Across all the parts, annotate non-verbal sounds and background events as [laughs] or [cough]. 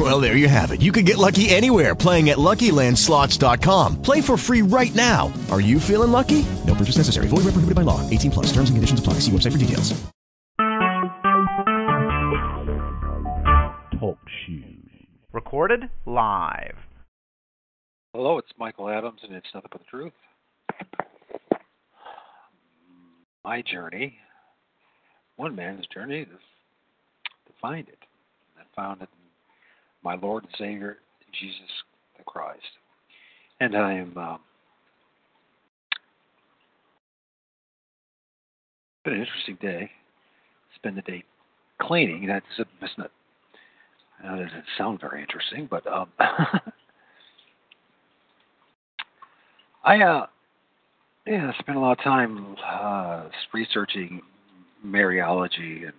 Well, there you have it. You can get lucky anywhere playing at LuckyLandSlots.com. Play for free right now. Are you feeling lucky? No purchase necessary. Void where prohibited by law. 18 plus. Terms and conditions apply. See website for details. Talk shoes. Recorded live. Hello, it's Michael Adams, and it's nothing but the truth. My journey, one man's journey, is to find it. I found it in my Lord and Savior, Jesus the Christ. And I am. Um, been an interesting day. Spend the day cleaning. That's, that's not. That doesn't sound very interesting, but um, [laughs] I uh yeah, spent a lot of time uh researching Mariology and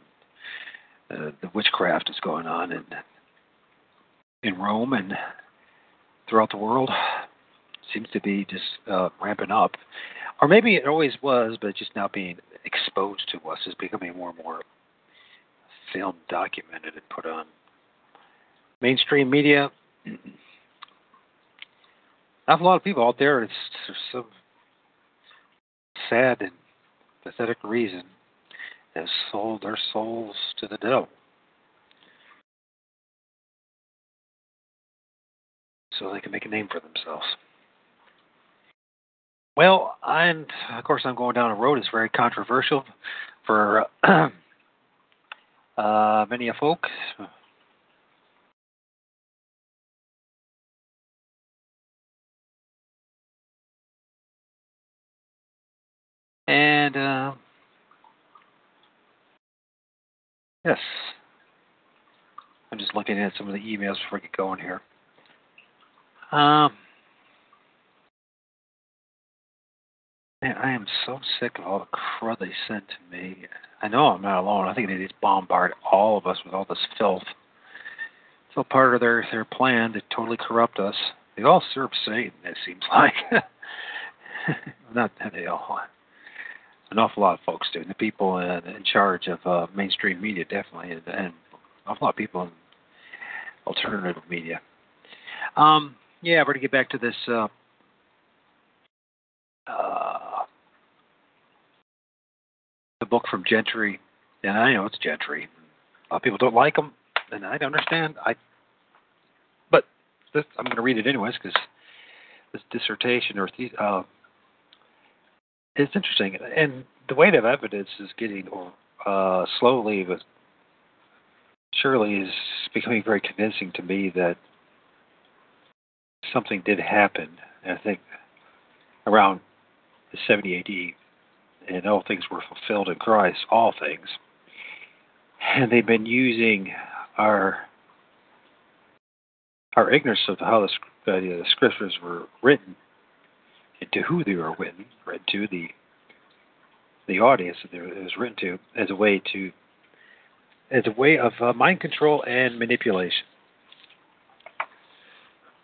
uh, the witchcraft that's going on in in Rome and throughout the world. Seems to be just uh, ramping up, or maybe it always was, but just now being exposed to us is becoming more and more film documented and put on mainstream media [clears throat] have a lot of people out there. It's for some sad and pathetic reason have sold their souls to the devil. So they can make a name for themselves. Well, and of course, I'm going down a road that's very controversial for uh, [clears throat] uh, many a folk, And uh, yes, I'm just looking at some of the emails before we get going here. Um, man, I am so sick of all the crud they sent to me. I know I'm not alone. I think they just bombard all of us with all this filth. It's all part of their their plan to totally corrupt us. They all serve Satan. It seems [laughs] like. not that they all an awful lot of folks do. The people in, in charge of uh, mainstream media, definitely, and, and an awful lot of people in alternative media. Um, yeah, we're to get back to this. Uh, uh, the book from Gentry, and I know it's Gentry. A lot of people don't like them, and I understand. I, but this, I'm going to read it anyways because this dissertation or uh, it's interesting, and the weight of evidence is getting uh, slowly but surely is becoming very convincing to me that something did happen. I think around the 70 AD, and all things were fulfilled in Christ, all things. And they've been using our our ignorance of how the, uh, the scriptures were written and to who they were written, written to the the audience that it was written to, as a way to as a way of uh, mind control and manipulation.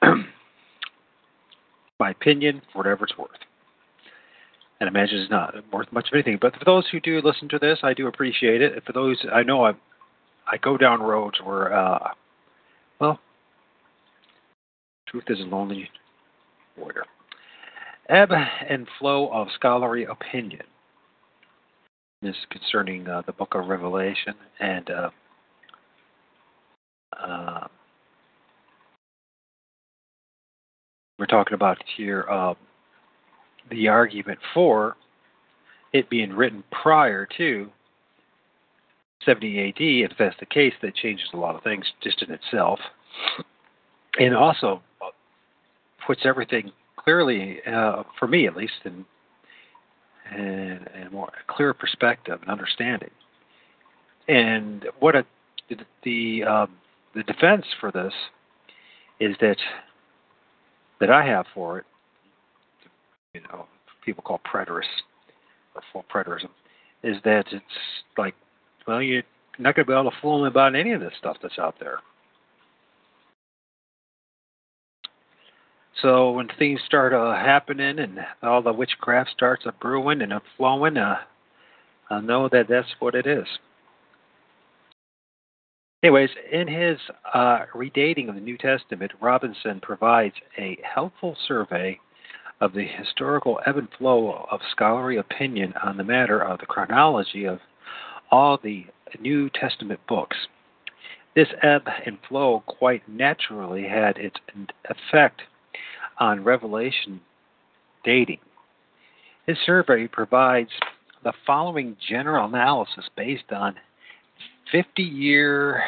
[clears throat] My opinion, for whatever it's worth. And I imagine it's not worth much of anything. But for those who do listen to this, I do appreciate it. For those, I know I, I go down roads where, uh, well, truth is a lonely warrior ebb and flow of scholarly opinion. This is concerning uh, the book of Revelation and uh, we're talking about here uh, the argument for it being written prior to 70 AD. If that's the case, that changes a lot of things just in itself, and also puts everything clearly, uh, for me at least, in, in, in a more clear perspective and understanding. And what a, the the, um, the defense for this is that that I have for it, you know, people call preterists or full preterism, is that it's like well, you're not going to be able to fool them about any of this stuff that's out there. So when things start uh, happening and all the witchcraft starts a brewing and a flowing, uh, I know that that's what it is. Anyways, in his uh, redating of the New Testament, Robinson provides a helpful survey of the historical ebb and flow of scholarly opinion on the matter of the chronology of all the New Testament books. This ebb and flow quite naturally had its effect on Revelation dating. His survey provides the following general analysis based on 50 year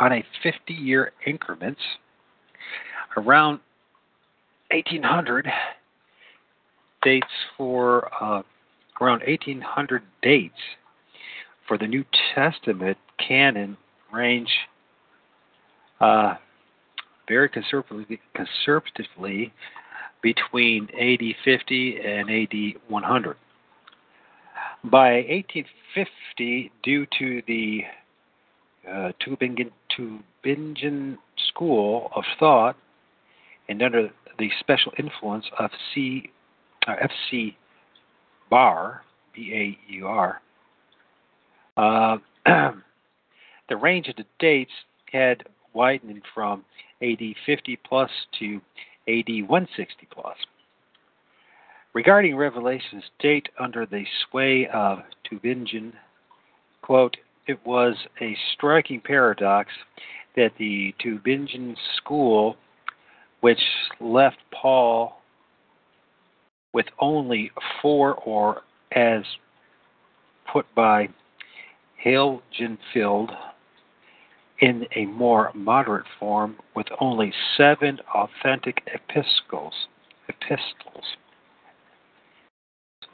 on a 50 year increments around 1800 dates for uh, around 1800 dates for the New Testament canon range uh, very conservatively, conservatively between AD 50 and AD 100. By 1850, due to the uh, Tübingen, Tübingen school of thought and under the special influence of C, uh, F.C. Baur, B-A-U-R, uh, [clears throat] the range of the dates had widened from AD 50 plus to AD 160 plus. Regarding Revelation's date under the sway of Tübingen, quote, it was a striking paradox that the Tübingen school, which left Paul with only four, or as put by Hilgenfeld, in a more moderate form with only seven authentic epistles, epistles,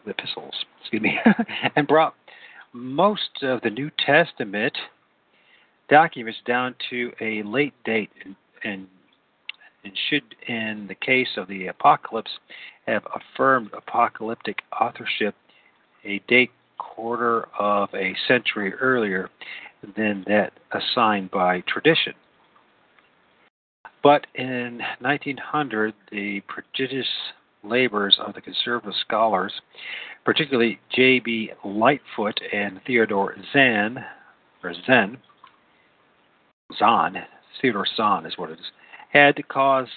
epistles, excuse me, [laughs] and brought most of the New Testament documents down to a late date and, and, should, in the case of the apocalypse, have affirmed apocalyptic authorship a date quarter of a century earlier than that assigned by tradition. But in 1900, the prodigious labors of the conservative scholars, particularly J.B. Lightfoot and Theodore Zahn, or Zen, Zahn, Theodore Zahn is what it is, had to cause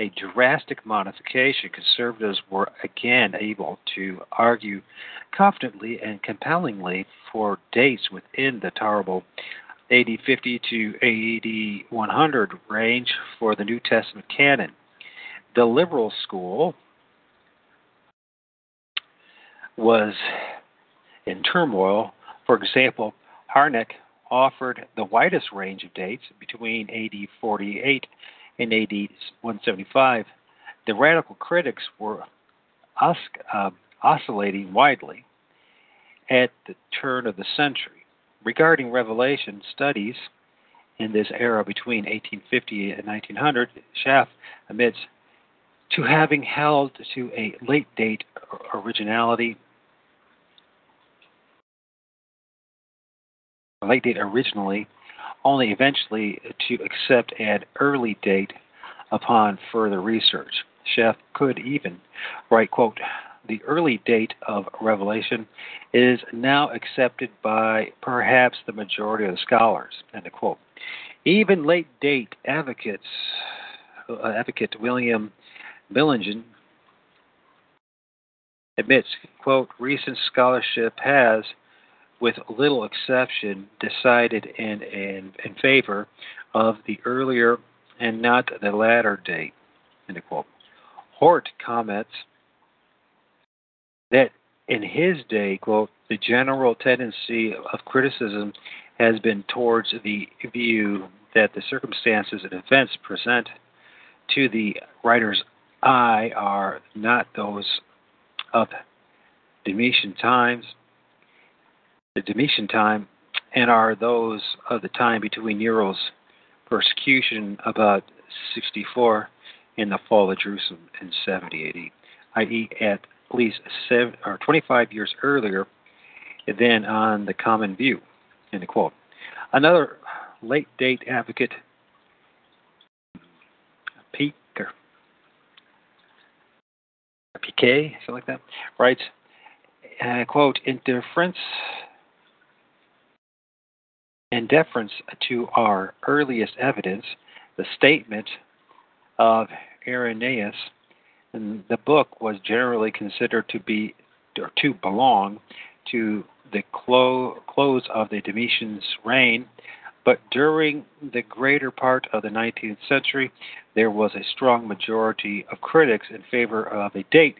a drastic modification. Conservatives were again able to argue confidently and compellingly for dates within the tolerable AD 50 to AD 100 range for the New Testament canon. The liberal school was in turmoil. For example, Harnack offered the widest range of dates between AD 48 and AD 175. The radical critics were uh, oscillating widely at the turn of the century. Regarding Revelation studies in this era between 1850 and 1900, Schaff admits to having held to a late date originality, late date originally, only eventually to accept an early date upon further research. Schaff could even write, quote, the early date of Revelation is now accepted by perhaps the majority of the scholars. End of quote. Even late date advocates, uh, advocate William Billingen admits, quote, recent scholarship has, with little exception, decided in, in, in favor of the earlier and not the latter date, end of quote. Hort comments that in his day, quote, the general tendency of criticism has been towards the view that the circumstances and events present to the writer's eye are not those of Domitian times, the Domitian time, and are those of the time between Nero's persecution about 64 and the fall of Jerusalem in 70 AD, i.e., at least seven, or 25 years earlier than on the common view. End quote. Another late date advocate, Peake or PK, something like that, writes, uh, quote, interference in deference to our earliest evidence, the statement of Irenaeus in the book was generally considered to be or to belong to the clo- close of the Domitian's reign, but during the greater part of the 19th century, there was a strong majority of critics in favor of a date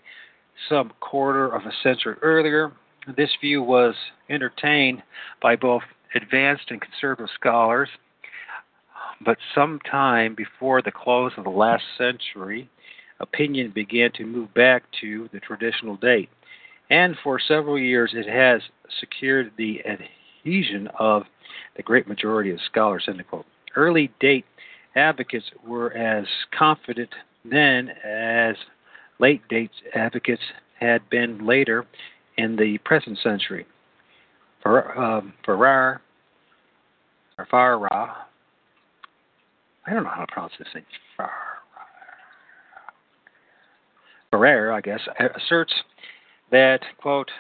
some quarter of a century earlier. This view was entertained by both advanced and conservative scholars, but sometime before the close of the last century, opinion began to move back to the traditional date. And for several years, it has secured the adhesion of the great majority of scholars. End quote. Early date advocates were as confident then as late date advocates had been later in the present century. For, um, or Farrar, I don't know how to pronounce this. Farrar. Farrar, I guess, asserts that, quote,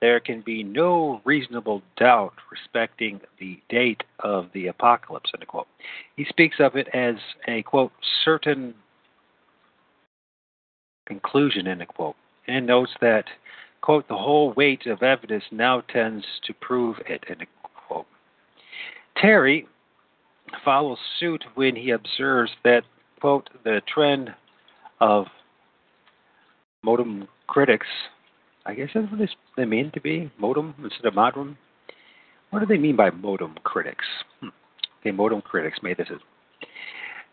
there can be no reasonable doubt respecting the date of the apocalypse, end quote. He speaks of it as a, quote, certain conclusion, end quote, and notes that, quote, the whole weight of evidence now tends to prove it, end quote. Terry follows suit when he observes that, quote, the trend of modem critics I guess that's what they mean to be modem instead of modem. What do they mean by modem critics? Hmm. Okay, modem critics made this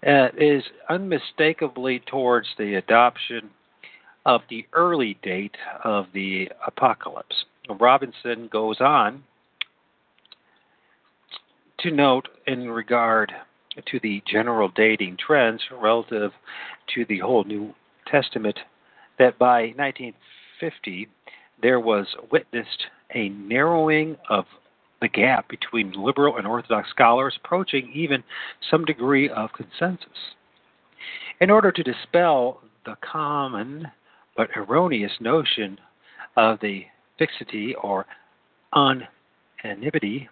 uh, is unmistakably towards the adoption of the early date of the apocalypse. Robinson goes on to note in regard to the general dating trends relative to the whole New Testament that by 1950 there was witnessed a narrowing of the gap between liberal and orthodox scholars, approaching even some degree of consensus. In order to dispel the common but erroneous notion of the fixity or unanimity,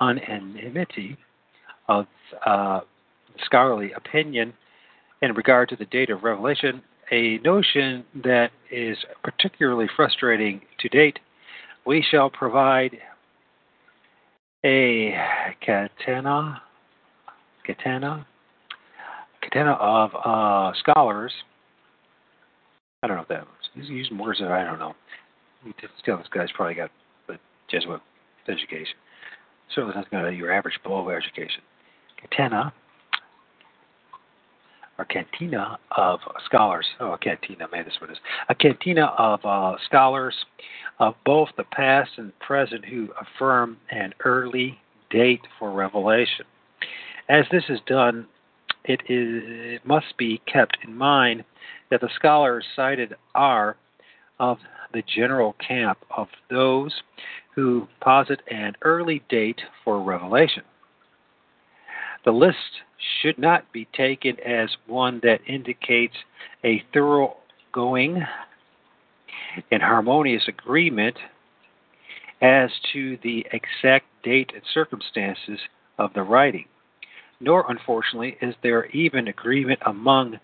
unanimity of uh, scholarly opinion in regard to the date of Revelation, a notion that is particularly frustrating to date, we shall provide a catena, catena, catena of uh, scholars. I don't know if that. He's using words that I don't know. Still, this guy's probably got a Jesuit education. Certainly not your average below education. Catena or cantina of scholars. Oh, a cantina, man, this one is a cantina of uh, scholars of both the past and present who affirm an early date for revelation. As this is done, it, is, it must be kept in mind that the scholars cited are of the general camp of those who posit an early date for revelation. The list should not be taken as one that indicates a thoroughgoing and harmonious agreement as to the exact date and circumstances of the writing. Nor, unfortunately, is there even agreement among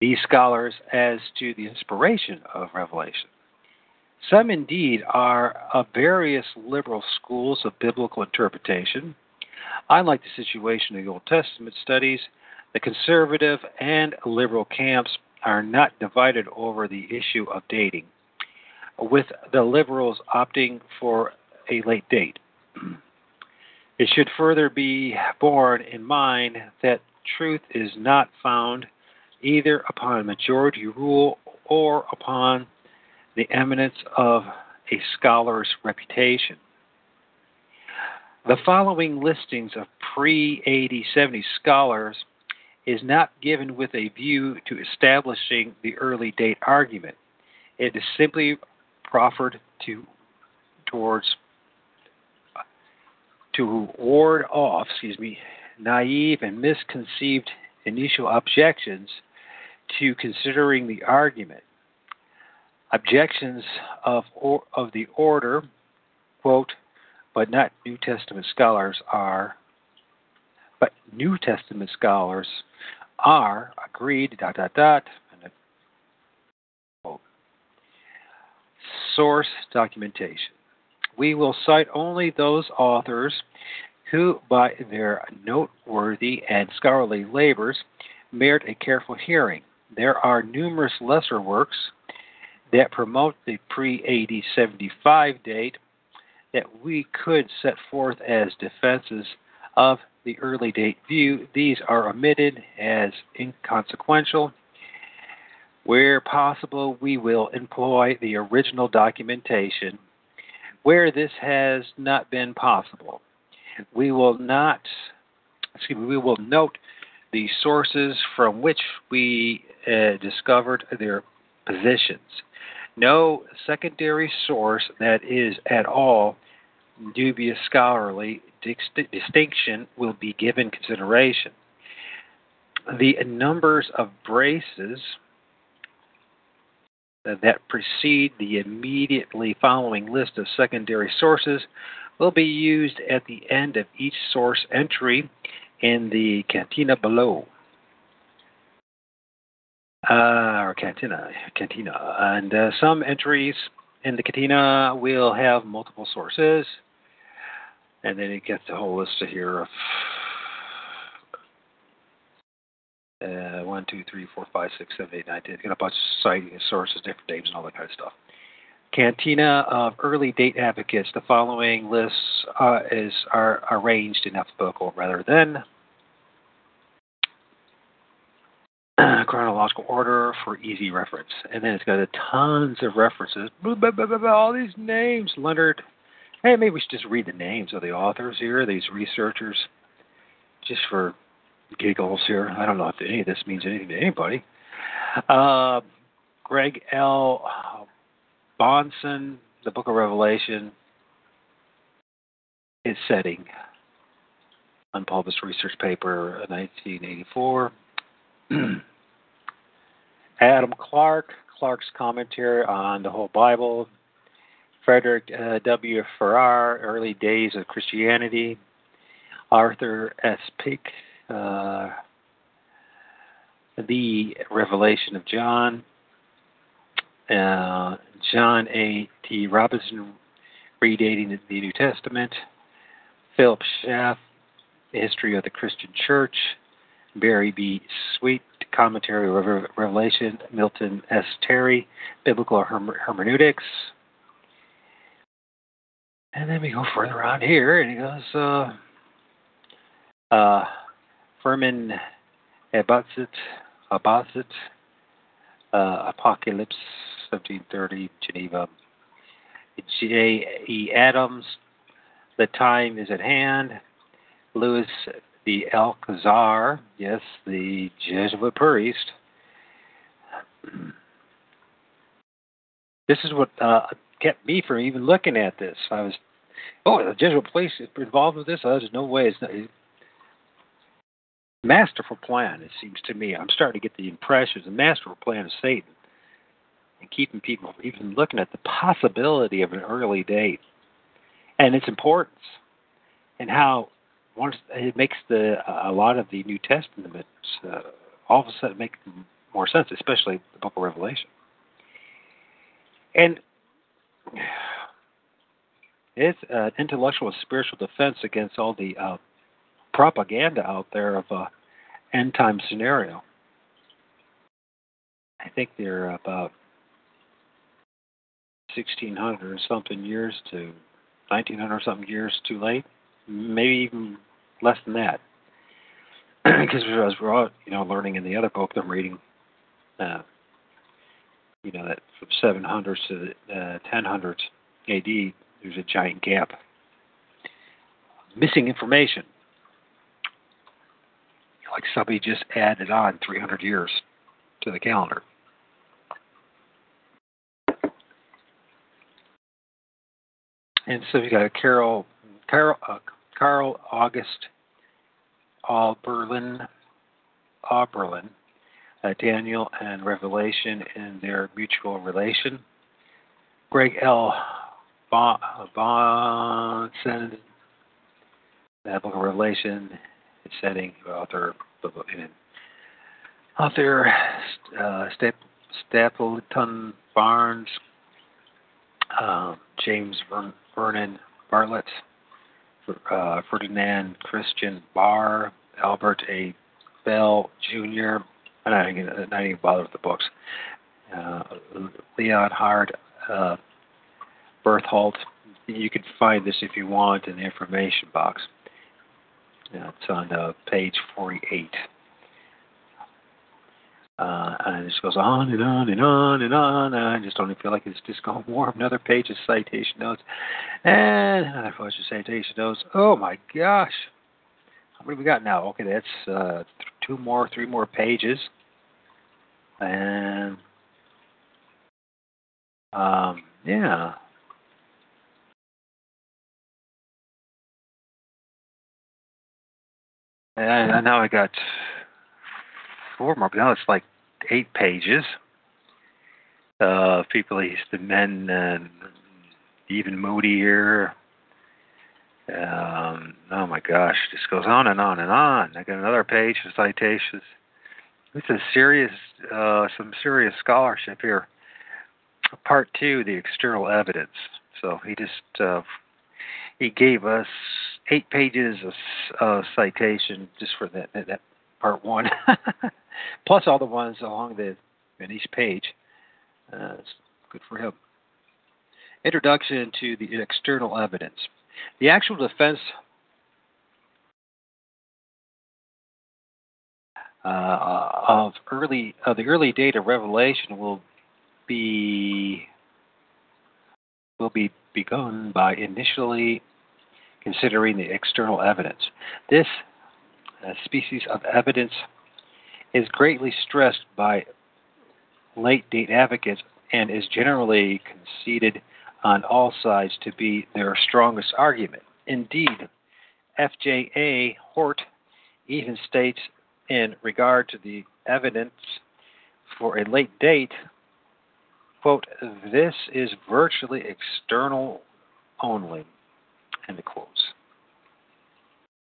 these scholars as to the inspiration of Revelation. Some indeed are of various liberal schools of biblical interpretation. Unlike the situation in the Old Testament studies, the conservative and liberal camps are not divided over the issue of dating, with the liberals opting for a late date. [clears throat] It should further be borne in mind that truth is not found either upon majority rule or upon the eminence of a scholar's reputation. The following listings of pre AD 70 scholars is not given with a view to establishing the early date argument. It is simply proffered to towards to ward off, excuse me, naive and misconceived initial objections to considering the argument. Objections of or, of the order, quote, but not New Testament scholars are, but New Testament scholars are agreed, dot, dot, dot, and quote. Source documentation. We will cite only those authors who, by their noteworthy and scholarly labors, merit a careful hearing. There are numerous lesser works that promote the pre AD 75 date that we could set forth as defenses of the early date view. These are omitted as inconsequential. Where possible, we will employ the original documentation. Where this has not been possible, we will not, excuse me, we will note the sources from which we uh, discovered their positions. No secondary source that is at all dubious scholarly distinction will be given consideration. The numbers of braces that precede the immediately following list of secondary sources will be used at the end of each source entry in the cantina below. Uh, or cantina, cantina, and uh, some entries in the cantina will have multiple sources, and then it gets a whole list of here of uh, one, two, three, four, five, six, seven, eight, nine, ten. Got a bunch of citing sources, different names, and all that kind of stuff. Cantina of early date advocates. The following lists uh, is are arranged in alphabetical rather than chronological order for easy reference. And then it's got a tons of references. Blah, blah, blah, all these names. Leonard. Hey, maybe we should just read the names of the authors here, these researchers, just for giggles here. I don't know if any of this means anything to anybody. Uh, Greg L. Bahnsen, the Book of Revelation, is setting. Unpublished research paper, 1984. [clears throat] Adam Clarke, Clarke's commentary on the whole Bible. Frederick uh, W. Farrar, Early Days of Christianity. Arthur S. Pink, uh, The Revelation of John. Uh, John A. T. Robinson, Redating the New Testament. Philip Schaff, History of the Christian Church. Barry B. Sweet, Commentary of Revelation, Milton S. Terry, Biblical Hermeneutics. And then we go further on here, and he goes, uh, uh, Firmin Abauzit, Abauzit, uh, Apocalypse, 1730, Geneva. J. E. Adams, The Time is at Hand. Louis the Alcazar, yes, the Jesuit priest. This is what uh, kept me from even looking at this. I was, oh, the Jesuit priest is involved with this. Oh, there's no way. It's not, masterful plan. It seems to me. I'm starting to get the impression it's a masterful plan of Satan, and keeping people from even looking at the possibility of an early date and its importance, and how once it makes the a lot of the New Testament uh, all of a sudden make more sense, especially the Book of Revelation. And it's an intellectual and spiritual defense against all the uh, propaganda out there of a end time scenario. I think they're about 1600 or something years to 1900 or something years too late maybe even less than that. [clears throat] Because as we're all, you know, learning in the other book I'm reading, uh, you know, that from 700s to uh, 1000s AD, there's a giant gap. Missing information. Like somebody just added on 300 years to the calendar. And so you got a Carol, Carol, uh, Carl August Auberlen, Auberlen, uh, Daniel and Revelation in their mutual relation. Greg L. Bahnsen, that book of Revelation, setting author, author uh, Stapleton Barnes, uh, James Vernon Bartlett, uh, Ferdinand Christian Barr, Albert A. Bell Jr. I'm not even, bother with the books. Uh, Leonhard, uh, Berthold. You can find this if you want in the information box. It's on uh, page 48. Uh, and it just goes on and on and on and on. And I just don't feel like it's just going more. Another page of citation notes. And another page of citation notes. Oh my gosh. How many we got now? Okay, that's uh, two more, three more pages. And um, yeah. And now I got four but now it's like eight pages. Uh, people, used the men, and even Moody here. Um, oh my gosh, this goes on and on and on. I got another page of citations. This is serious, uh, some serious scholarship here. Part two, the external evidence. So he just uh, he gave us eight pages of uh, citation just for that, that, that part one, [laughs] plus all the ones along the in each page. Uh, it's good for him. Introduction to the external evidence. The actual defense uh, of early of the early data revelation will be will be begun by initially considering the external evidence. This uh, species of evidence is greatly stressed by late date advocates and is generally conceded on all sides to be their strongest argument. Indeed, F.J.A. Hort even states in regard to the evidence for a late date, quote, this is virtually external only. End of quotes.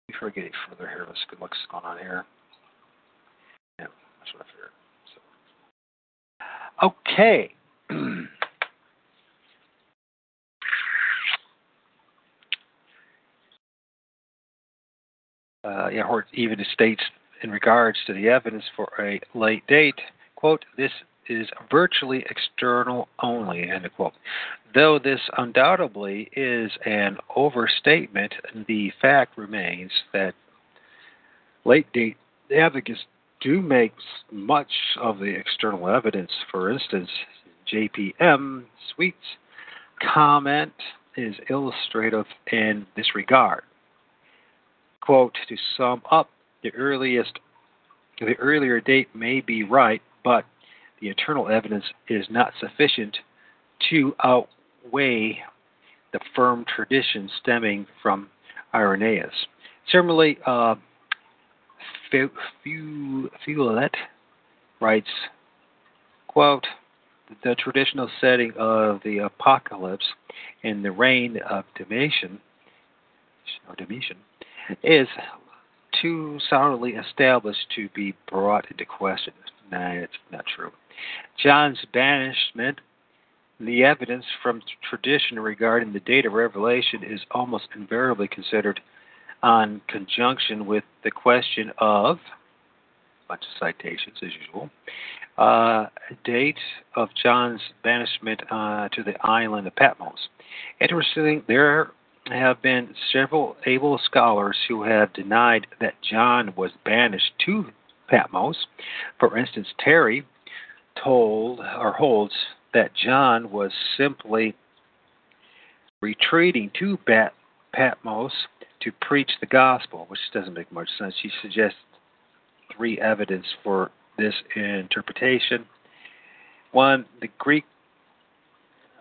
Before I get any further here, let's look what's going on here. That's what I figured. So. Okay. [clears throat] uh, yeah, Hort even states in regards to the evidence for a late date, quote, this is virtually external only, end of quote. Though this undoubtedly is an overstatement, the fact remains that late date advocates do make much of the external evidence. For instance, JPM Sweet's comment is illustrative in this regard. Quote, to sum up, the earliest the earlier date may be right, but the internal evidence is not sufficient to outweigh the firm tradition stemming from Irenaeus. Similarly, uh, Feuillet writes, quote, the traditional setting of the apocalypse in the reign of Domitian, Domitian is too solidly established to be brought into question. Nah, it's not true. John's banishment, the evidence from tradition regarding the date of revelation is almost invariably considered on conjunction with the question of a bunch of citations as usual. Uh, date of John's banishment uh, to the island of Patmos. Interestingly, there have been several able scholars who have denied that John was banished to Patmos. For instance, Terry told or holds that John was simply retreating to Patmos to preach the gospel, which doesn't make much sense. She suggests three evidence for this interpretation. One, the Greek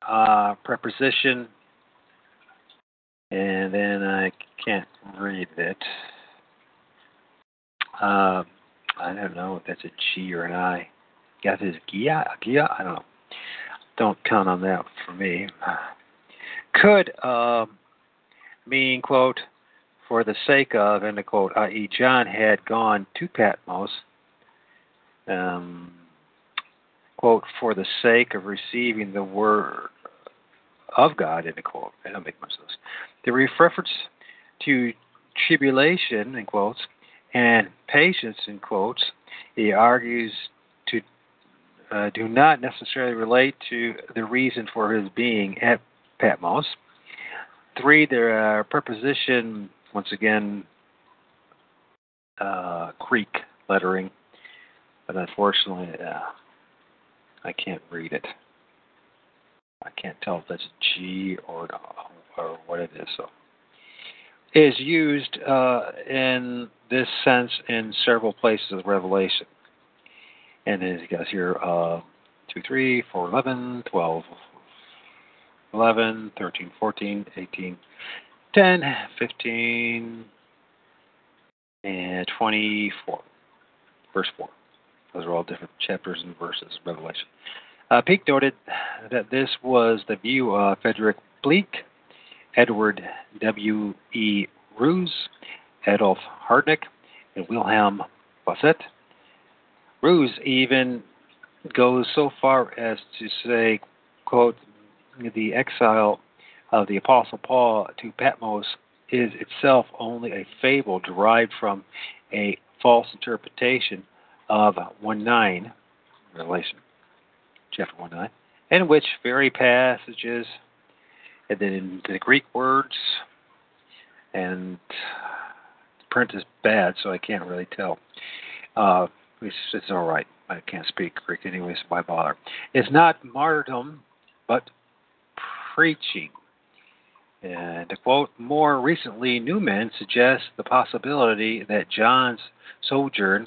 uh, preposition and then I can't read it. Uh, I don't know if that's a G or an I. Guess it's Gia? Gia? I don't know. Don't count on that for me. Could uh, mean, quote, for the sake of, end of quote, i.e., John had gone to Patmos, um, quote, for the sake of receiving the word of God, end of quote. I don't make much of this. The reference to tribulation, in quotes, and patience, in quotes, he argues to uh, do not necessarily relate to the reason for his being at Patmos. Three, the uh, preposition, once again, uh, Greek lettering, but unfortunately, uh, I can't read it. I can't tell if that's a G or, or what it is. So, is used uh, in this sense in several places of Revelation. And as you guys here, uh, 2, 3, 4, 11, 12, 11, 13, 14, 18, 10, 15, and 24. Verse 4. Those are all different chapters and verses of Revelation. Uh, Peake noted that this was the view of Frederick Bleek, Edward W. E. Roos, Adolf Harnack, and Wilhelm Bousset. Roos even goes so far as to say, quote, the exile of the Apostle Paul to Patmos is itself only a fable derived from a false interpretation of 1 9, Revelation chapter 1 9, in which very passages, and then in the Greek words, and the print is bad, so I can't really tell. Uh, it's, it's all right. I can't speak Greek anyways, why bother? It's not martyrdom, but preaching. And to quote, more recently, Newman suggests the possibility that John's sojourn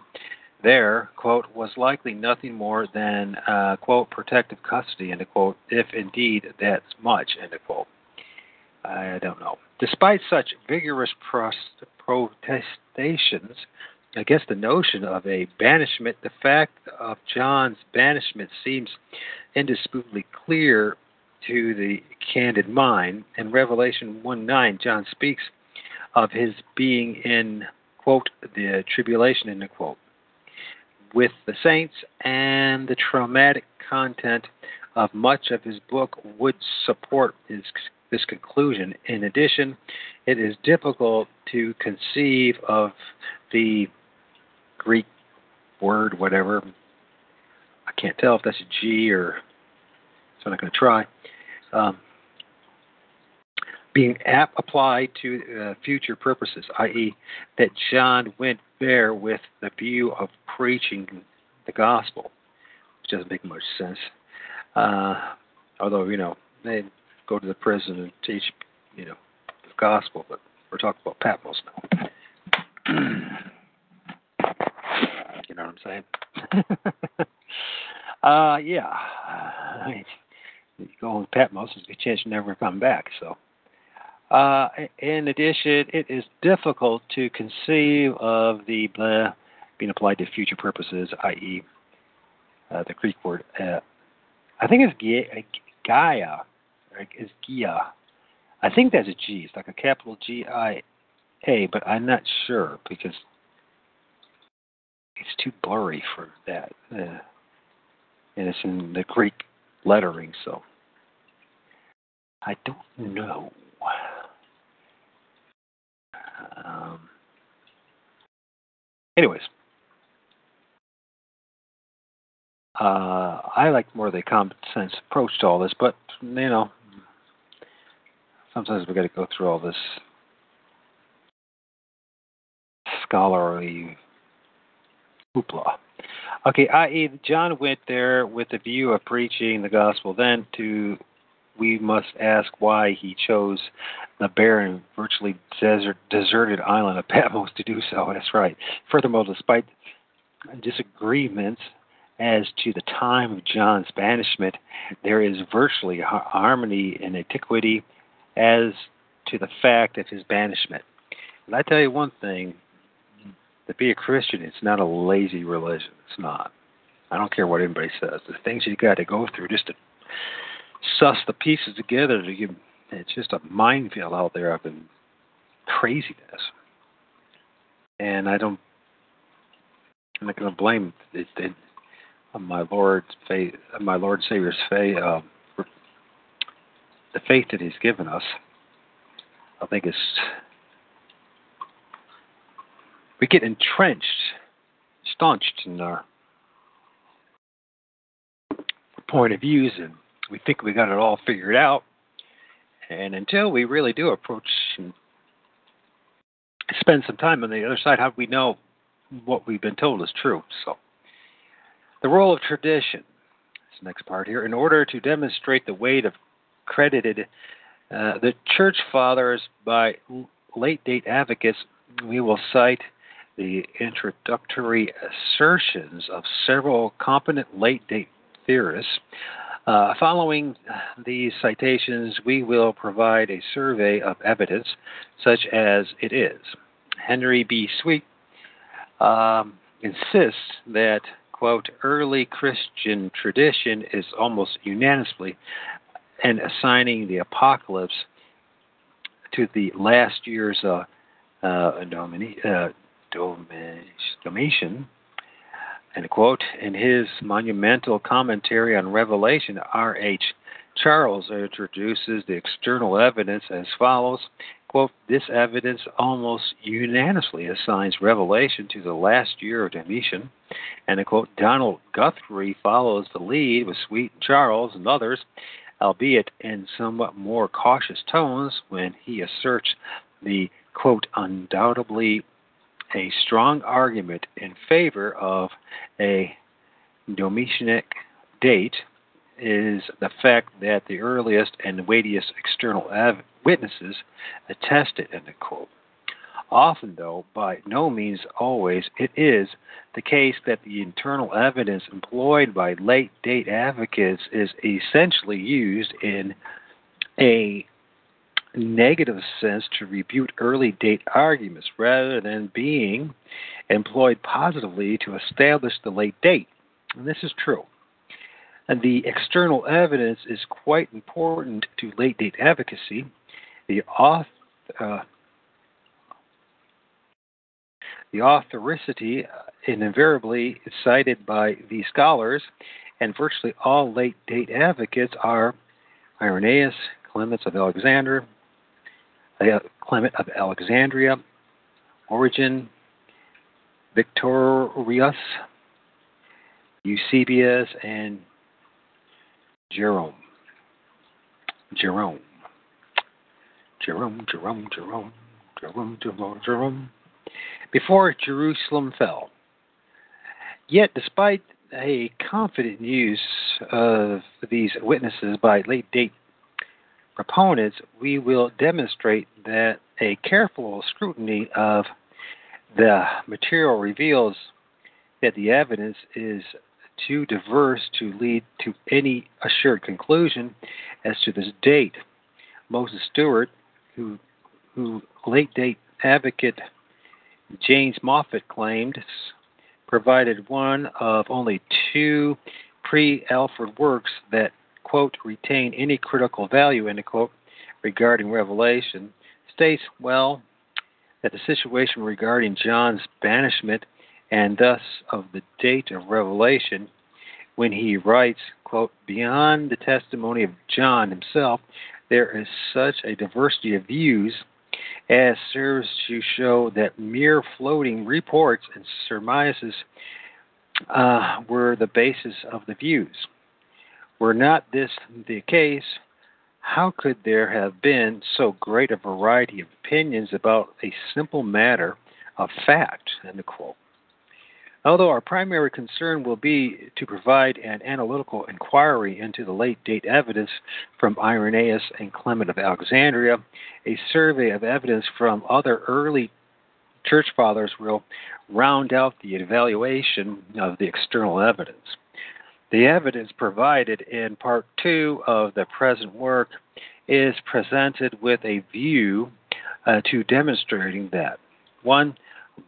there, quote, was likely nothing more than, uh, quote, protective custody, end quote, if indeed that's much, end of quote. I don't know. Despite such vigorous protestations against the notion of a banishment, the fact of John's banishment seems indisputably clear to the candid mind. In Revelation 1 9, John speaks of his being in, quote, the tribulation, end quote, with the saints, and the traumatic content of much of his book would support his, this conclusion. In addition, it is difficult to conceive of the Greek word, whatever. I can't tell if that's a G or, so I'm not going to try. Um, being ap- applied to uh, future purposes, i.e., that John went there with the view of preaching the gospel, which doesn't make much sense. Uh, although, you know, they go to the prison and teach, you know, the gospel, but we're talking about Patmos now. you know what I'm saying? [laughs] uh, yeah. You go on Patmos, there's a chance you never come back, so. Uh, in addition, it is difficult to conceive of the blah being applied to future purposes, i.e., uh, the Greek word. Uh, I think it's Gaia, or it's Gia. I think that's a G. It's like a capital G I A, but I'm not sure because it's too blurry for that. Uh, and it's in the Greek lettering, so I don't know. Um, anyways, uh, I like more the common sense approach to all this, but you know, sometimes we got to go through all this scholarly hoopla. Okay, i.e., John went there with the view of preaching the gospel. Then to we must ask why he chose the barren, virtually desert, deserted island of [laughs] Patmos to do so. That's right. Furthermore, despite disagreements as to the time of John's banishment, there is virtually harmony in antiquity as to the fact of his banishment. And I tell you one thing to be a Christian, it's not a lazy religion. It's not. I don't care what anybody says. The things you got to go through just to suss the pieces together to give it's just a minefield out there of craziness. And I don't I'm not going to blame it, it, my Lord's faith, my Lord Savior's faith, uh, the faith that He's given us. I think it's we get entrenched, staunched in our point of views, and we think we got it all figured out. And until we really do approach and spend some time on the other side, how do we know what we've been told is true? So, the role of tradition. This next part here. In order to demonstrate the weight of credited uh, the church fathers by late date advocates, we will cite the introductory assertions of several competent late date theorists. Uh, following these citations, we will provide a survey of evidence, such as it is. Henry B. Swete um, insists that, quote, early Christian tradition is almost unanimously and assigning the apocalypse to the last years of uh, Domini, uh, and quote, in his monumental commentary on Revelation, R.H. Charles introduces the external evidence as follows. Quote, this evidence almost unanimously assigns Revelation to the last year of Domitian. And quote, Donald Guthrie follows the lead with Swete Charles and others, albeit in somewhat more cautious tones when he asserts the quote, undoubtedly a strong argument in favor of a Domitianic date is the fact that the earliest and weightiest external av- witnesses attested, end quote. Often, though, by no means always, it is the case that the internal evidence employed by late date advocates is essentially used in a negative sense to refute early date arguments rather than being employed positively to establish the late date. And this is true. And the external evidence is quite important to late date advocacy. The author, uh, the authoricity invariably cited by these scholars, and virtually all late date advocates are Irenaeus, Clements of Alexander, Clement of Alexandria, Origen, Victorius, Eusebius, and Jerome. Jerome. Jerome, Jerome, Jerome, Jerome, Jerome, Jerome. Before Jerusalem fell. Yet, despite a confident use of these witnesses by late date proponents, we will demonstrate that a careful scrutiny of the material reveals that the evidence is too diverse to lead to any assured conclusion as to this date. Moses Stuart, who, who late date advocate James Moffatt claimed, provided one of only two pre Alford works that quote, retain any critical value, end quote, regarding Revelation, states, well, that the situation regarding John's banishment and thus of the date of Revelation, when he writes, quote, beyond the testimony of John himself, there is such a diversity of views as serves to show that mere floating reports and surmises uh, were the basis of the views. Were not this the case, how could there have been so great a variety of opinions about a simple matter of fact? Although our primary concern will be to provide an analytical inquiry into the late date evidence from Irenaeus and Clement of Alexandria, a survey of evidence from other early church fathers will round out the evaluation of the external evidence. The evidence provided in part two of the present work is presented with a view uh, to demonstrating that one,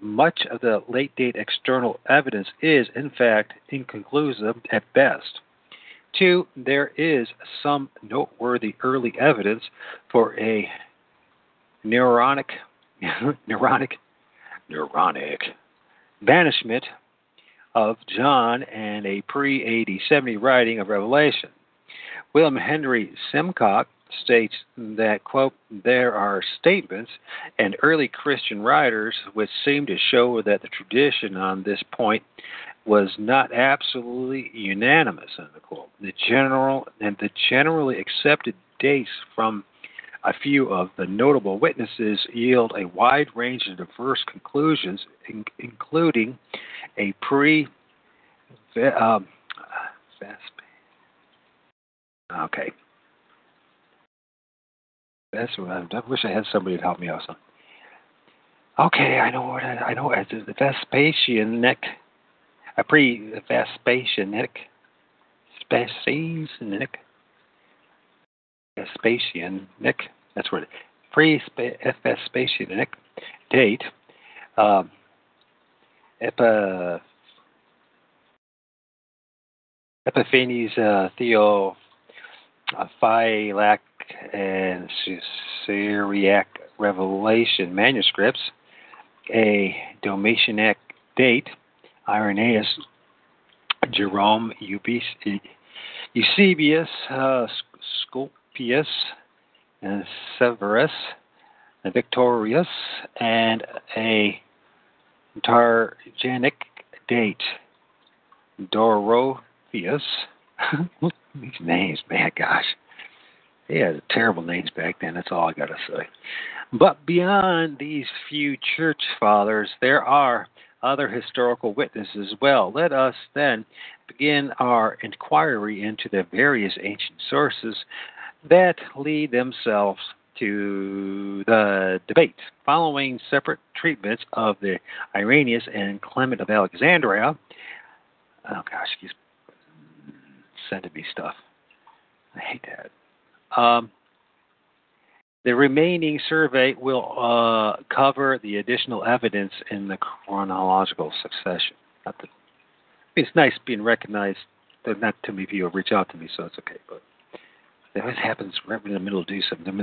much of the late date external evidence is, in fact, inconclusive at best. Two, there is some noteworthy early evidence for a neuronic, [laughs] neuronic, neuronic banishment of John and a pre AD 70 writing of Revelation. William Henry Simcox states that, quote, there are statements and early Christian writers which seem to show that the tradition on this point was not absolutely unanimous, unquote. The general and the generally accepted dates from a few of the notable witnesses yield a wide range of diverse conclusions, in, including a pre um, okay that's what I, I wish I had somebody to help me out. Okay, I know what I, I know. It's the Vespasian neck, a pre Vespasian neck, Vespasian neck, Vespasian neck. That's pre Vespasian neck date. Um, Epa, Epiphanes uh, Theo uh, Phylac and Syriac Revelation manuscripts, a Domitianic date, Irenaeus, Jerome, Eusebius, uh, Scopius, and Severus, and Victorius, and a Targenic date, Dorotheus. [laughs] These names, man, gosh. They had terrible names back then, that's all I got to say. But beyond these few church fathers, there are other historical witnesses as well. Let us then begin our inquiry into the various ancient sources that lead themselves to the debate. Following separate treatments of the Irenaeus and Clement of Alexandria, oh gosh, he's sending me stuff. I hate that. Um, the remaining survey will uh, cover the additional evidence in the chronological succession. The, it's nice being recognized. Not too many people reach out to me, so it's okay. But that always happens right in the middle of do something.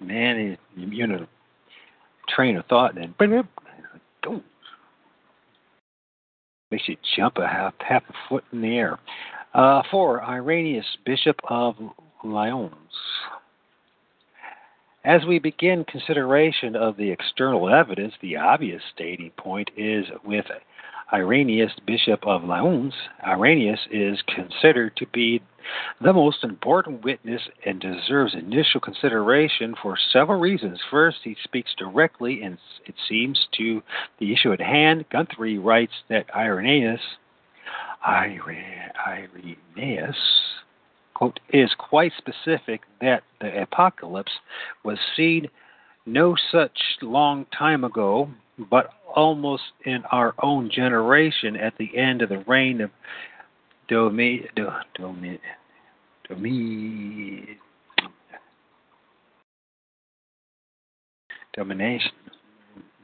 Man, you're in a train of thought, and then don't makes you jump a half half a foot in the air. Uh, four, Irenaeus, Bishop of Lyons. As we begin consideration of the external evidence, the obvious stating point is with Irenaeus, Bishop of Lyons. Irenaeus is considered to be the most important witness and deserves initial consideration for several reasons. First, he speaks directly, and it seems, to the issue at hand. Guthrie writes that Irenaeus Irenaeus, quote, is quite specific that the apocalypse was seen no such long time ago, but almost in our own generation at the end of the reign of Domi, Domi, Domi, domination,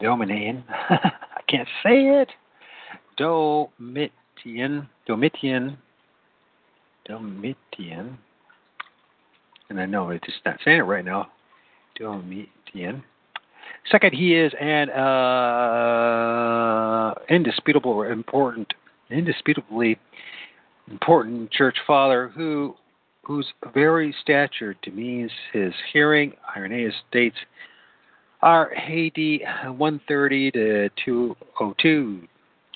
Dominion. [laughs] I can't say it. Domitian, Domitian, Domitian, and I know it's just not saying it right now. Domitian. Second, he is an uh, indisputable, important, indisputably important church father who, whose very stature demeans his hearing. Irenaeus states are AD 130 to 202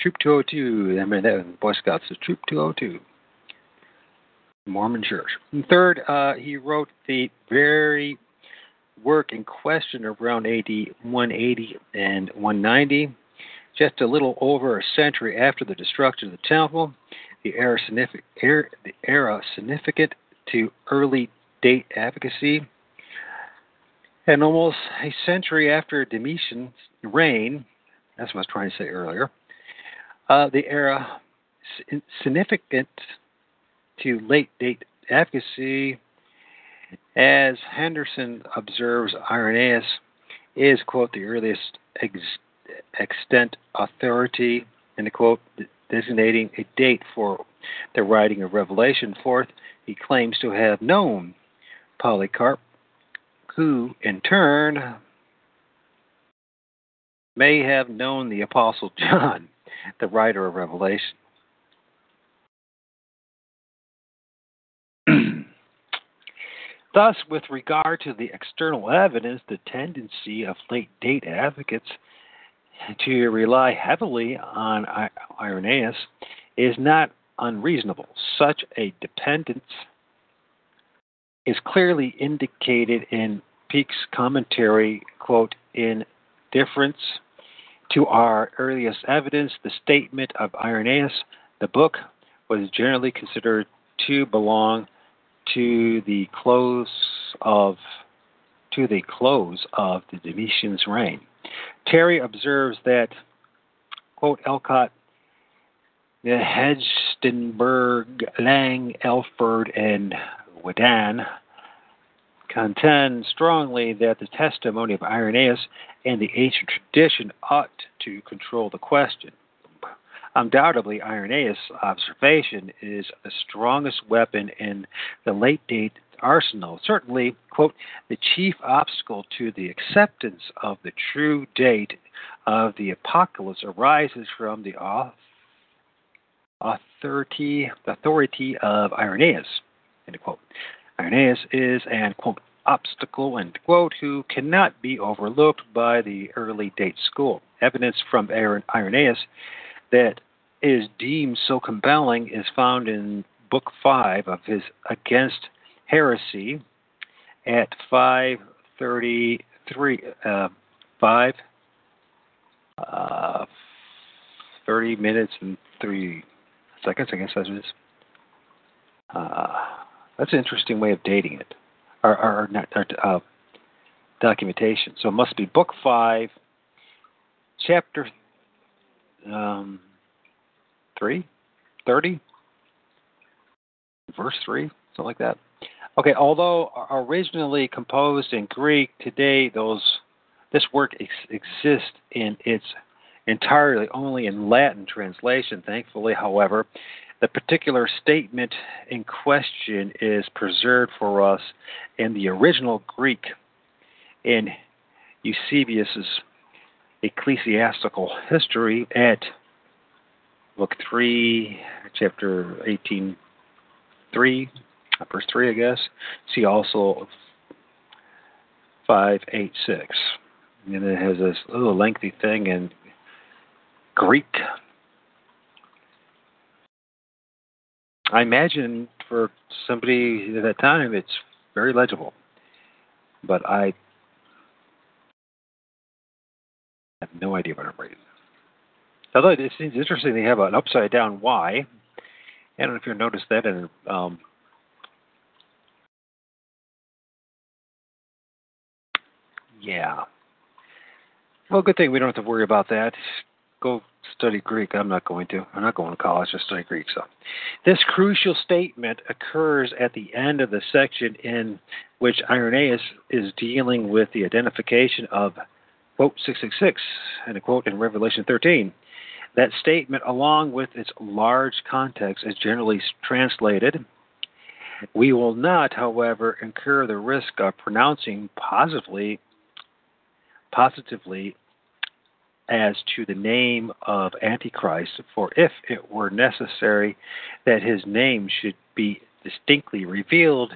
Troop 202. I mean, Boy Scouts is Troop 202. Mormon Church. And third, uh, he wrote the very work in question around AD 180 and 190, just a little over a century after the destruction of the temple. The era, significant, the era significant to early date advocacy, and almost a century after Domitian's reign. That's what I was trying to say earlier uh, the era significant to late date advocacy As Henderson observes, Irenaeus is, quote, the earliest ex- extant authority, end quote, designating a date for the writing of Revelation. Fourth, he claims to have known Polycarp, who in turn may have known the Apostle John, [laughs] the writer of Revelation. Thus, with regard to the external evidence, the tendency of late date advocates to rely heavily on Irenaeus is not unreasonable. Such a dependence is clearly indicated in Peake's commentary, quote, in difference to our earliest evidence, the statement of Irenaeus, the book was generally considered to belong to the close of to the close of the Domitian's reign. Terry observes that quote Elcott Hengstenberg, Lang, Alford, and Whedon contend strongly that the testimony of Irenaeus and the ancient tradition ought to control the question. Undoubtedly, Irenaeus' observation is the strongest weapon in the late date arsenal. Certainly, quote, the chief obstacle to the acceptance of the true date of the apocalypse arises from the authority, authority of Irenaeus, end quote. Irenaeus is an, quote, obstacle, end quote, who cannot be overlooked by the early date school. Evidence from Irenaeus that is deemed so compelling is found in Book 5 of his Against Heresy at 533, uh, 5, uh, 30 minutes and 3 seconds, I guess that is. Uh, that's an interesting way of dating it, or, or, not, or uh, documentation. So it must be Book 5, Chapter um, 3, 30, verse 3, something like that. Okay, although originally composed in Greek, today those this work ex- exists in its entirely only in Latin translation. Thankfully, however, the particular statement in question is preserved for us in the original Greek in Eusebius's Ecclesiastical History at book 3, chapter 18, 3, verse 3, I guess. See also 586. And it has this little lengthy thing in Greek. I imagine for somebody at that time it's very legible. But I have no idea what I'm reading. Although it seems interesting, they have an upside down Y. I don't know if you noticed that in um, yeah. Well, good thing we don't have to worry about that. Go study Greek. I'm not going to. I'm not going to college to study Greek. So, this crucial statement occurs at the end of the section in which Irenaeus is dealing with the identification of quote 666 and a quote in Revelation 13. That statement, along with its large context, is generally translated. We will not, however, incur the risk of pronouncing positively, positively as to the name of Antichrist, for if it were necessary that his name should be distinctly revealed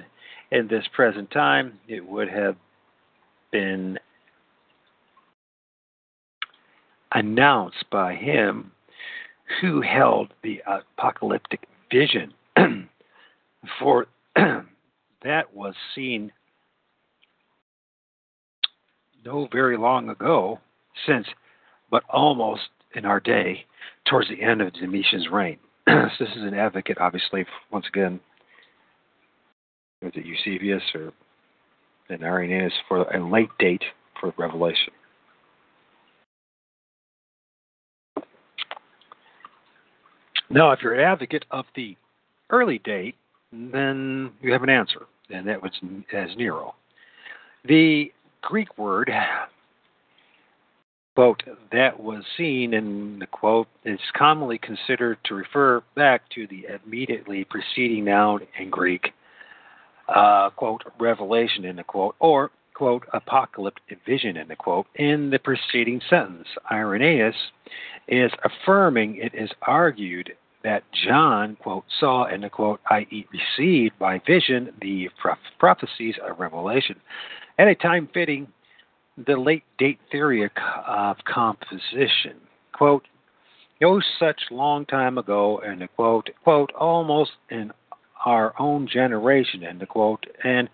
in this present time, it would have been announced by him who held the apocalyptic vision. [clears throat] For [clears throat] that was seen no very long ago, since, but almost in our day, towards the end of Domitian's reign. [clears throat] so this is an advocate, obviously, once again, is it Eusebius or an Irenaeus for a late date for Revelation. Now, if you're an advocate of the early date, then you have an answer. and that was as Nero. The Greek word, quote, that was seen in the quote is commonly considered to refer back to the immediately preceding noun in Greek, uh, quote, revelation, in the quote, or quote, apocalyptic vision, the quote, in the preceding sentence. Irenaeus is affirming it is argued that John, quote, saw, the quote, i.e., received by vision the prophecies of Revelation at a time fitting the late date theory of composition. Quote, no such long time ago, and the quote, quote, almost in our own generation, end quote, and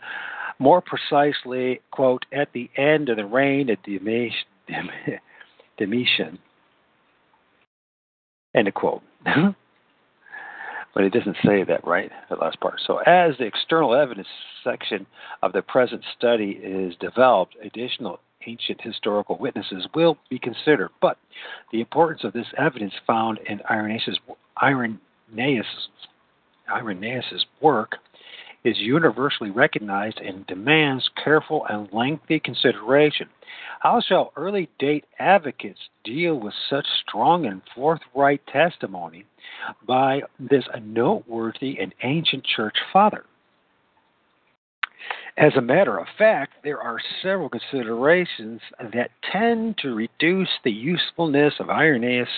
more precisely, quote, at the end of the reign of Domitian, [laughs] end of quote. [laughs] but it doesn't say that, right? The last part. So, as the external evidence section of the present study is developed, additional ancient historical witnesses will be considered. But the importance of this evidence found in Irenaeus' Irenaeus, Irenaeus' work is universally recognized and demands careful and lengthy consideration. How shall early date advocates deal with such strong and forthright testimony by this noteworthy and ancient church father? As a matter of fact, there are several considerations that tend to reduce the usefulness of Irenaeus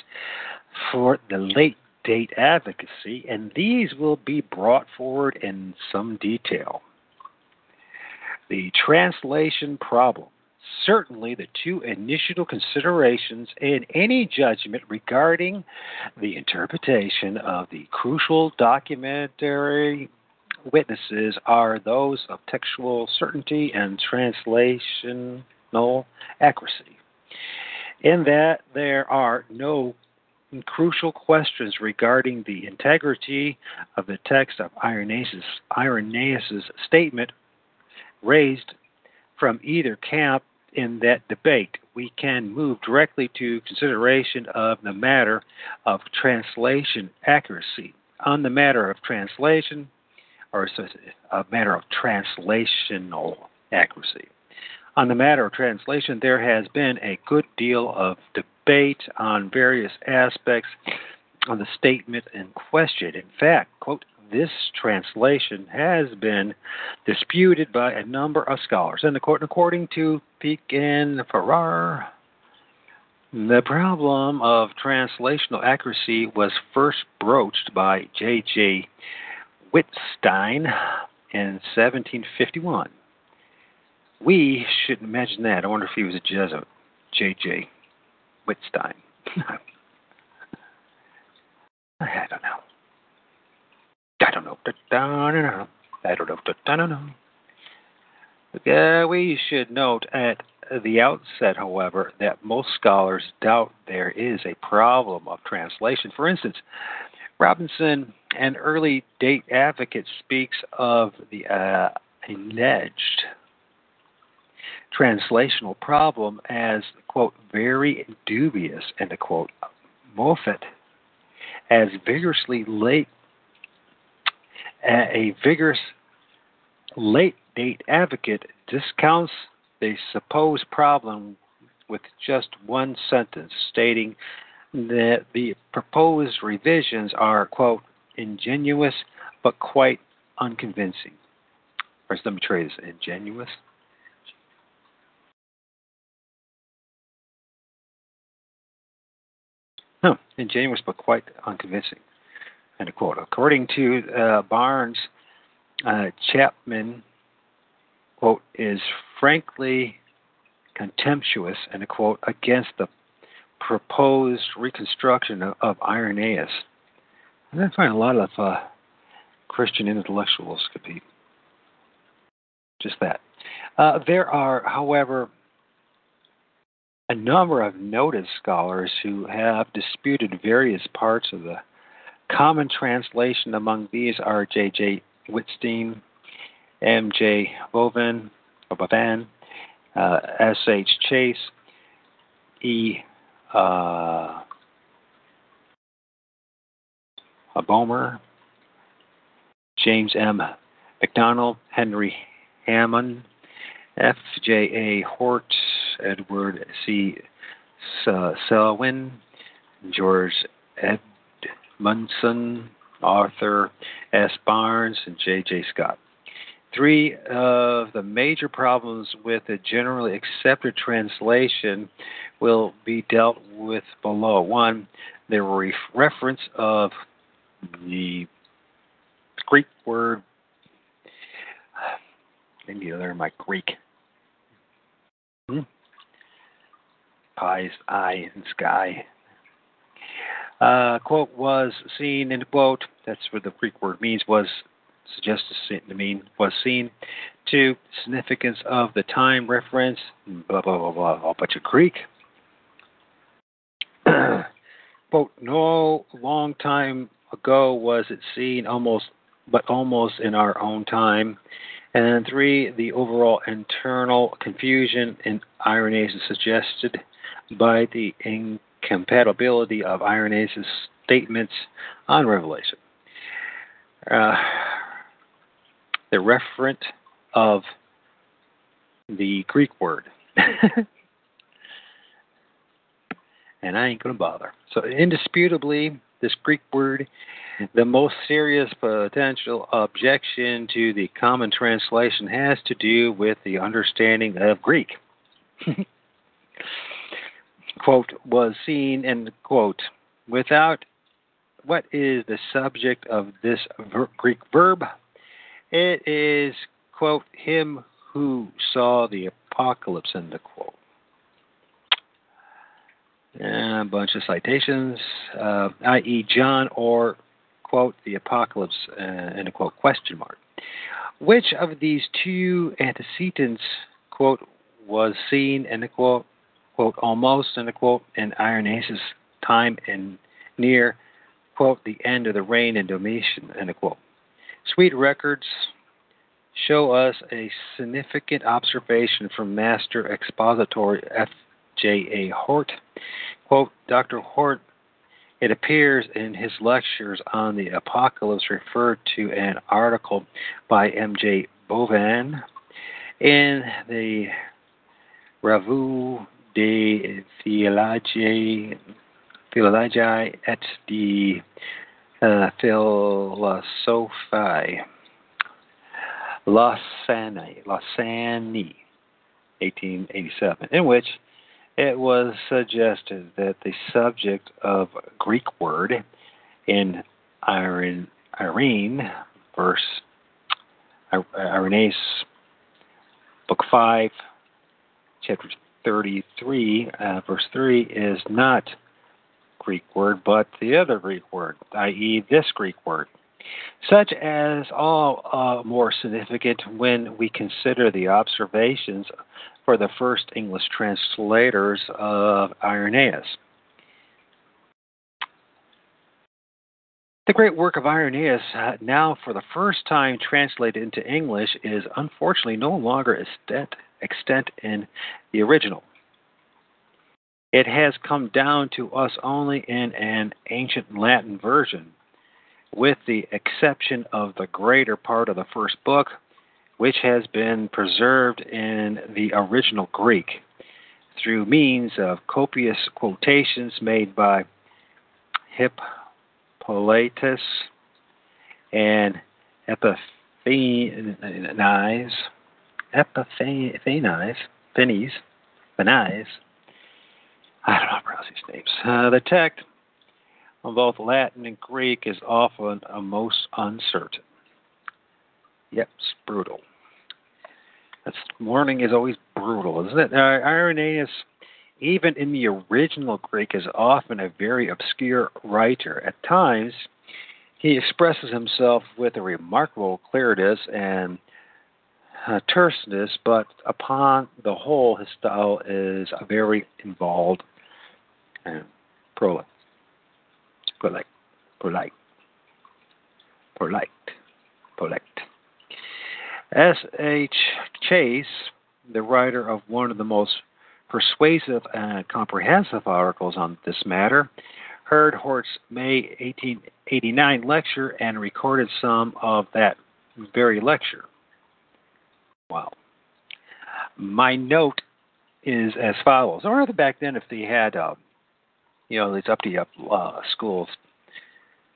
for the late date advocacy, and these will be brought forward in some detail. The translation problem. Certainly, the two initial considerations in any judgment regarding the interpretation of the crucial documentary witnesses are those of textual certainty and translational accuracy, in that there are no crucial questions regarding the integrity of the text of Irenaeus' statement raised from either camp in that debate. We can move directly to consideration of the matter of translation accuracy. On the matter of translation, or a matter of translational accuracy. On the matter of translation, there has been a good deal of debate on various aspects of the statement in question. In fact, quote, this translation has been disputed by a number of scholars. And according to Peake and Farrar, the problem of translational accuracy was first broached by J.J. Wittstein in 1751. We should imagine that. I wonder if he was a Jesuit, J.J. Wittstein. [laughs] I don't know. I don't know. I don't know. I don't know. Uh, we should note at the outset, however, that most scholars doubt there is a problem of translation. For instance, Robinson, an early date advocate, speaks of the uh, alleged translational problem as, quote, very dubious, and a quote, Moffatt, as vigorously late, a vigorous late date advocate discounts the supposed problem with just one sentence, stating that the proposed revisions are, quote, ingenuous but quite unconvincing. First, let me try this ingenuous. [coughs] Ingenuous but quite unconvincing. End of quote. According to uh, Barnes, uh, Chapman, quote, is frankly contemptuous, and a quote, against the proposed reconstruction of, of Irenaeus. And I find a lot of uh, Christian intellectuals could just that. Uh, there are, however, a number of noted scholars who have disputed various parts of the common translation. Among these are J.J. Wittstein, M.J. Bovon, uh, S.H. Chase, E. Uh, Boehmer, James M. MacDonald, Henry Hammond, F. J. A. Hort, Edward C. Selwyn, George Edmundson, Arthur S. Barnes, and J. J. Scott. Three of the major problems with a generally accepted translation will be dealt with below. One, the re- reference of the Greek word. [sighs] To learn my Greek. Hmm? Pies, eye, and sky. Uh, quote was seen in quote. That's what the Greek word means. Was suggested to mean was seen. Two significance of the time reference. Blah blah blah blah. A bunch of Greek. [clears throat] quote. No long time ago was it seen almost, but almost in our own time. And then three, the overall internal confusion in Irenaeus is suggested by the incompatibility of Irenaeus' statements on Revelation. Uh, the referent of the Greek word. [laughs] and I ain't going to bother. So, indisputably, this Greek word mm-hmm. the most serious potential objection to the common translation has to do with the understanding of Greek. [laughs] quote, was seen, and quote, without what is the subject of this ver- Greek verb? It is, quote, him who saw the apocalypse, end the quote. And a bunch of citations, uh, i.e., John or quote, the apocalypse, uh, end quote, question mark. Which of these two antecedents, quote, was seen, end quote, quote, almost, end quote, in Irenaeus' time and near, quote, the end of the reign of Domitian, end of quote. Swete records show us a significant observation from Master Expositor F. J. A. Hort. Quote, Dr. Hort it appears in his lectures on the apocalypse referred to an article by M.J. Bovon in the Revue de Theologie, Theologie et de uh, Philosophie, Lausanne, Lausanne, 1887, in which it was suggested that the subject of Greek word in Irene, verse Irenaeus, book 5, chapter 33, uh, verse 3, is not Greek word, but the other Greek word, i.e., this Greek word, such as all uh, more significant when we consider the observations for the first English translators of Irenaeus. The great work of Irenaeus, uh, now for the first time translated into English, is unfortunately no longer extent, extent in the original. It has come down to us only in an ancient Latin version, with the exception of the greater part of the first book, which has been preserved in the original Greek through means of copious quotations made by Hippolytus and Epiphanes, Epiphanes, Phineas, Phineas, I don't know how to pronounce these names. Uh, the text on both Latin and Greek is often a most uncertain. Yep, it's brutal. That's morning is always brutal, isn't it? Uh, Irenaeus, even in the original Greek, is often a very obscure writer. At times, he expresses himself with a remarkable clearness and uh, terseness, but upon the whole, his style is a very involved and prolate. Polite. Polite. Polite. Polite. S. H. Chase, the writer of one of the most persuasive and comprehensive articles on this matter, heard Hort's May 1889 lecture and recorded some of that very lecture. Wow. My note is as follows. Or back then, if they had, uh, you know, these up to up uh, schools,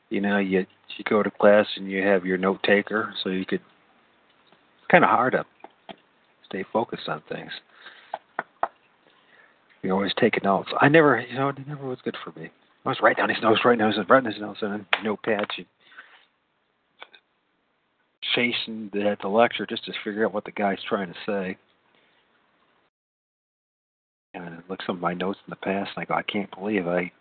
you know, you you go to class and you have your note taker, so you could. Kind of hard to stay focused on things. You're always taking notes. I never, you know, it never was good for me. I was writing down his notes, writing down his notes, writing his notes, and notepads. You chasing the, the lecture just to figure out what the guy's trying to say. And I look some of my notes in the past, and I go, I can't believe I.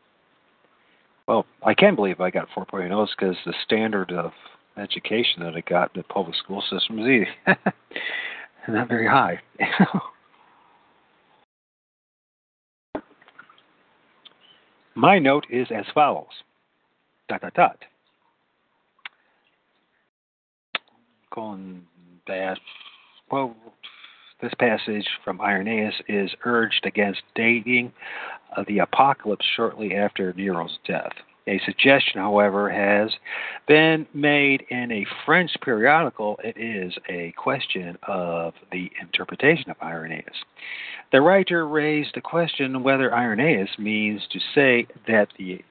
Well, I can believe I got 4.0s because the standard of education that I got in the public school system is easy. [laughs] not very high. [laughs] My note is as follows. Dot dot dot. Going dash. Well, this passage from Irenaeus is urged against dating the apocalypse shortly after Nero's death. A suggestion, however, has been made in a French periodical. It is a question of the interpretation of Irenaeus. The writer raised the question whether Irenaeus means to say that the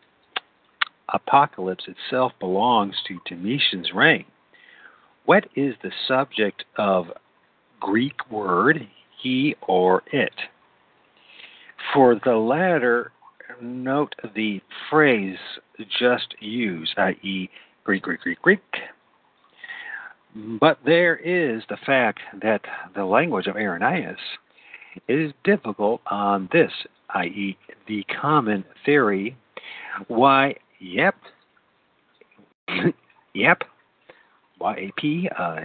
apocalypse itself belongs to Domitian's reign. What is the subject of Greek word he or it? For the latter, note the phrase just use, i.e., Greek, Greek, Greek, Greek. But there is the fact that the language of Irenaeus is difficult on this, i.e., the common theory. Why, yep, [coughs] yep, YAP uh,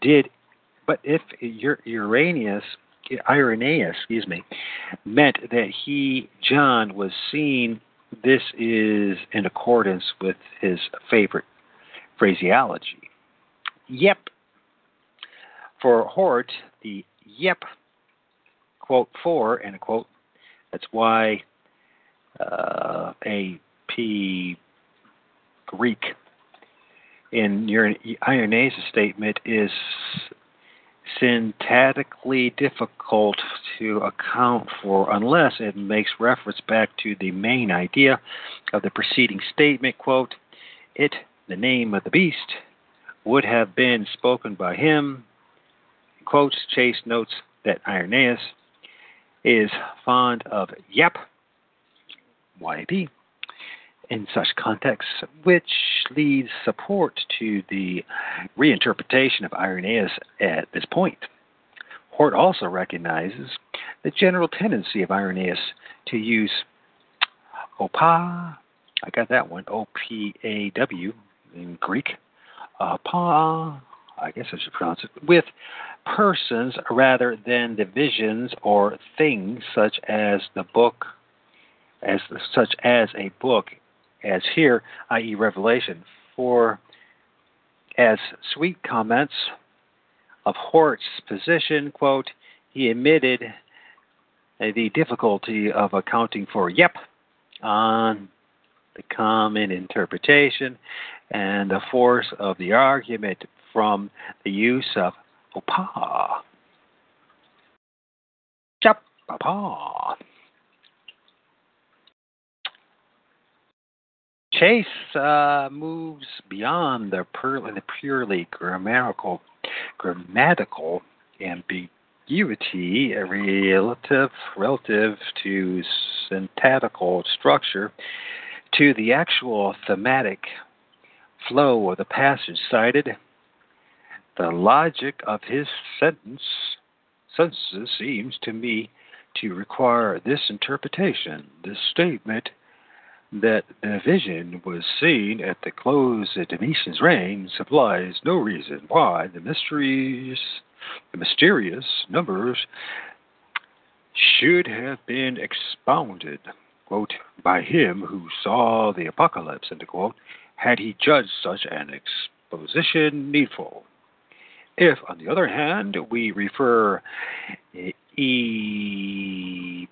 did, but if Uranus Irenaeus, excuse me, meant that he, John, was seeing this is in accordance with his favorite phraseology. Yep. For Hort, the yep, quote, for, and a quote, that's why uh, AP Greek in your Irenaeus' statement is syntactically difficult to account for unless it makes reference back to the main idea of the preceding statement quote it the name of the beast would have been spoken by him quotes chase notes that irenaeus is fond of yep yap in such contexts, which leads support to the reinterpretation of Irenaeus at this point. Hort also recognizes the general tendency of Irenaeus to use opa, I got that one, O P A W in Greek, opa, I guess I should pronounce it, with persons rather than divisions or things such as the book as such as a book as here, i.e., Revelation. For as Swete comments of Hort's position, quote, he admitted the difficulty of accounting for yep on the common interpretation and the force of the argument from the use of opa. Papa. Chase uh, moves beyond the, purely, the purely grammatical grammatical ambiguity relative relative to syntactical structure to the actual thematic flow of the passage cited. The logic of his sentence sentences seems to me to require this interpretation. This statement that the vision was seen at the close of Domitian's reign supplies no reason why the mysteries, the mysterious numbers should have been expounded, quote, by him who saw the apocalypse, quote, had he judged such an exposition needful. If, on the other hand, we refer Epon,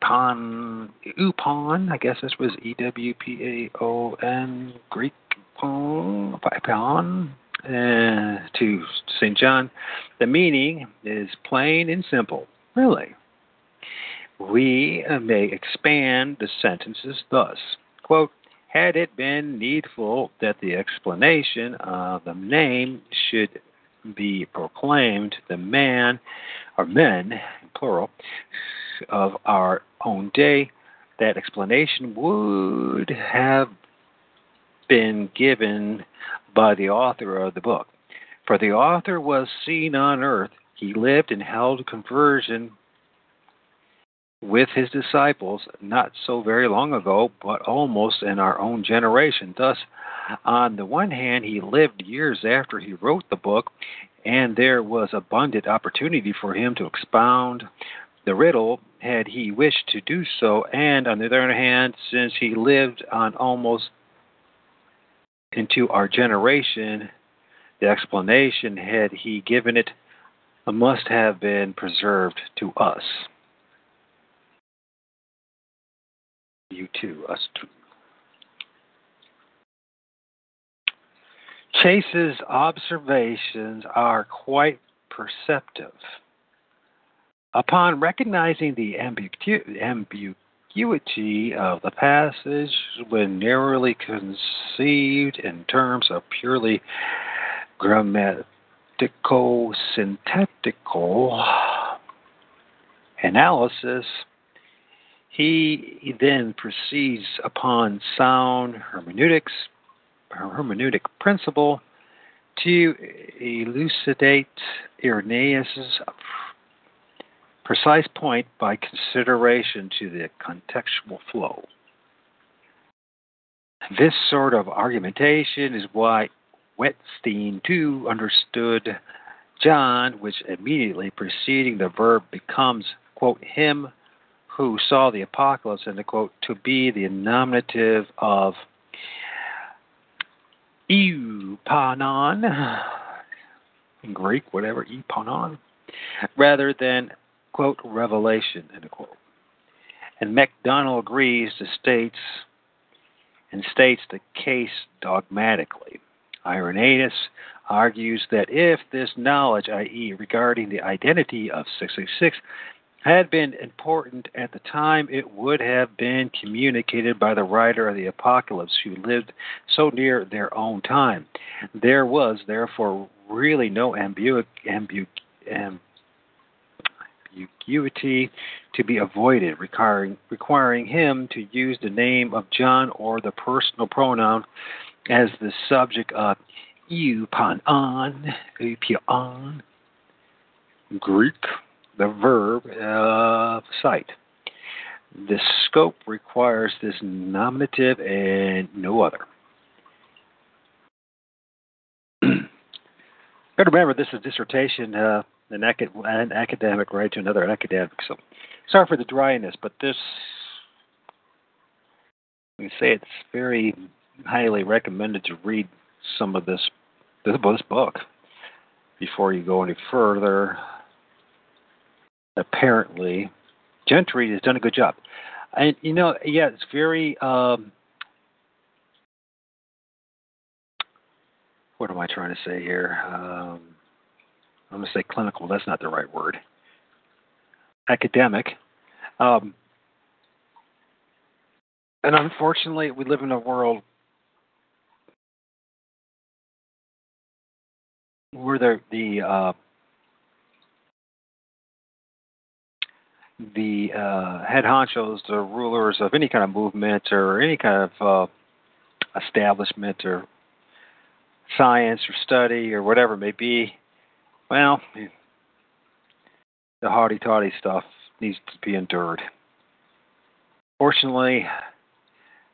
Upon, I guess this was E W P A O N, Greek Upon, uh, to St. John. The meaning is plain and simple, really. We may expand the sentences thus quote, Had it been needful that the explanation of the name should be proclaimed, the man or men, plural, of our own day, that explanation would have been given by the author of the book. For the author was seen on earth. He lived and held conversion with his disciples not so very long ago, but almost in our own generation. Thus, on the one hand, he lived years after he wrote the book, and there was abundant opportunity for him to expound the riddle had he wished to do so, and on the other hand, since he lived on almost into our generation, the explanation, had he given it, must have been preserved to us. You too, us too. Chase's observations are quite perceptive. Upon recognizing the ambigu- ambiguity of the passage when narrowly conceived in terms of purely grammatical syntactical analysis, he then proceeds upon sound hermeneutics, hermeneutic principle to elucidate Irenaeus' precise point by consideration to the contextual flow. This sort of argumentation is why Wettstein too understood John, which immediately preceding the verb becomes, quote, him who saw the apocalypse, and quote, to be the nominative of eupanon, in Greek, whatever, eupanon, rather than quote, revelation, end quote. And MacDonald agrees to states and states the case dogmatically. Irenaeus argues that if this knowledge, i.e., regarding the identity of 666, had been important at the time, it would have been communicated by the writer of the Apocalypse who lived so near their own time. There was, therefore, really no ambu- ambu- amb- ambiguity to be avoided, requiring, requiring him to use the name of John or the personal pronoun as the subject of eupanon, eupanon, Greek, the verb of sight. The scope requires this nominative and no other. [clears throat] To remember, this is dissertation. Uh, an, an academic right to another academic. So sorry for the dryness, but this, we say it's very highly recommended to read some of this, this book before you go any further. Apparently, Gentry has done a good job, and you know, yeah, it's very. Um, what am I trying to say here? Um, I'm going to say clinical, that's not the right word. Academic. Um, and unfortunately, we live in a world where the the uh, the uh, head honchos, the rulers of any kind of movement or any kind of uh, establishment or science or study or whatever it may be, well, the haughty toddy stuff needs to be endured. Fortunately,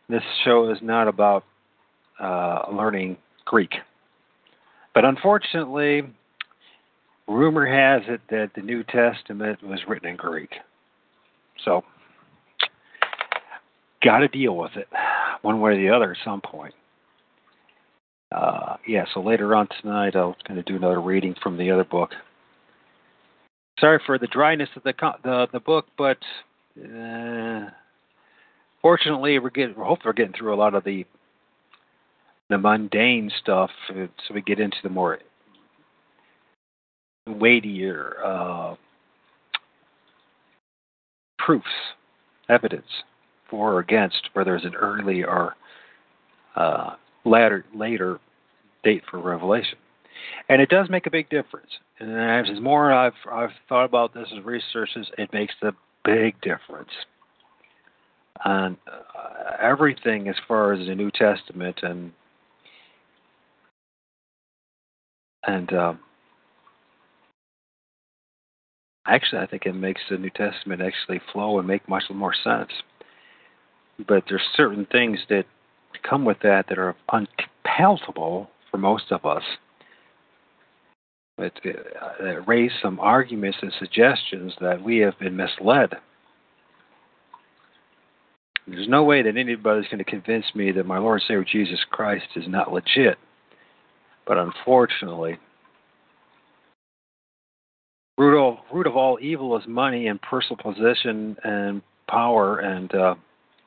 this show is not about uh, learning Greek. But unfortunately, rumor has it that the New Testament was written in Greek. So, got to deal with it one way or the other at some point uh, yeah, so later on tonight I'll kind of do another reading from the other book. Sorry for the dryness of the the, the book, but uh, fortunately we're getting. Hopefully we're getting through a lot of the the mundane stuff, uh, so we get into the more weightier uh, proofs, evidence for or against, whether it's an early or uh, later later date for revelation. And it does make a big difference. And as more I've I've thought about this as researches, it makes a big difference. And uh, everything as far as the New Testament and and um, actually, I think it makes the New Testament actually flow and make much more sense. But there's certain things that come with that that are unpalatable for most of us. It, it, uh, it raise some arguments and suggestions that we have been misled. There's no way that anybody's going to convince me that my Lord and Savior Jesus Christ is not legit. But unfortunately, root of, root of all evil is money and personal position and power and uh,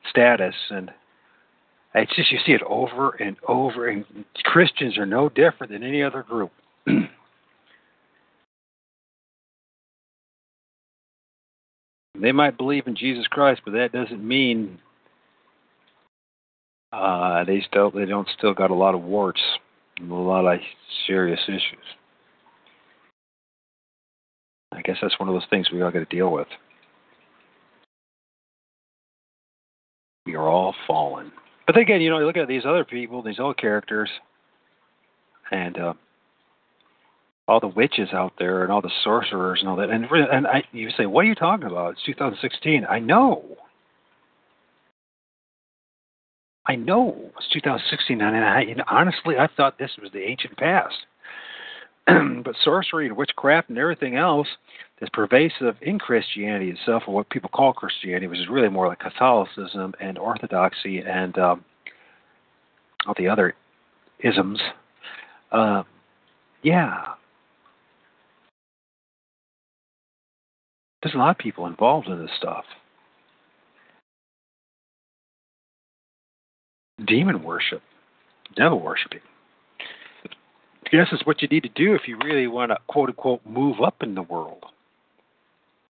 status and it's just you see it over and over and Christians are no different than any other group. [clears throat] they might believe in Jesus Christ, but that doesn't mean uh, they still they don't still got a lot of warts and a lot of serious issues. I guess that's one of those things we all got to deal with. We are all fallen. But then again, you know, you look at these other people, these old characters, and uh, all the witches out there, and all the sorcerers, and all that. And and I, you say, what are you talking about? It's 2016. I know. I know it's 2016, and, I, and honestly, I thought this was the ancient past. [clears throat] but sorcery and witchcraft and everything else that's pervasive in Christianity itself, or what people call Christianity, which is really more like Catholicism and Orthodoxy and um, all the other isms. Uh, yeah. There's a lot of people involved in this stuff. Demon worship, devil worshiping. This is what you need to do if you really want to quote unquote move up in the world.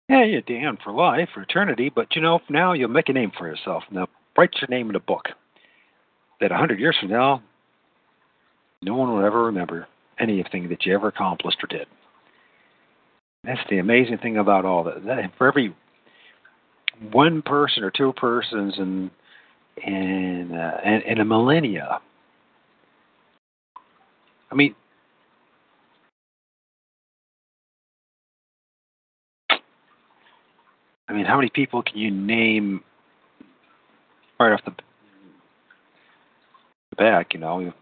Yeah, you're damned for life, for eternity, but you know, now you'll make a name for yourself. Now, write your name in a book. That a hundred years from now, no one will ever remember anything that you ever accomplished or did. That's the amazing thing about all that. that for every one person or two persons in in uh, in, in a millennia. I mean, I mean, how many people can you name right off the, the back? You know,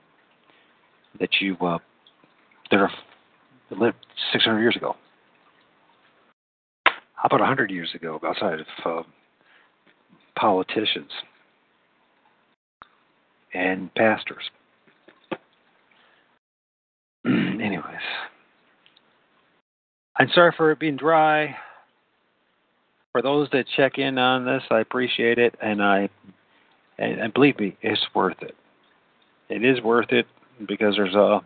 that you uh, that are that lived 600 years ago. How about 100 years ago, outside of uh, politicians and pastors? [clears throat] Anyways, I'm sorry for it being dry for those that check in on this, I appreciate it, and I and, and believe me, it's worth it. It is worth it because there's a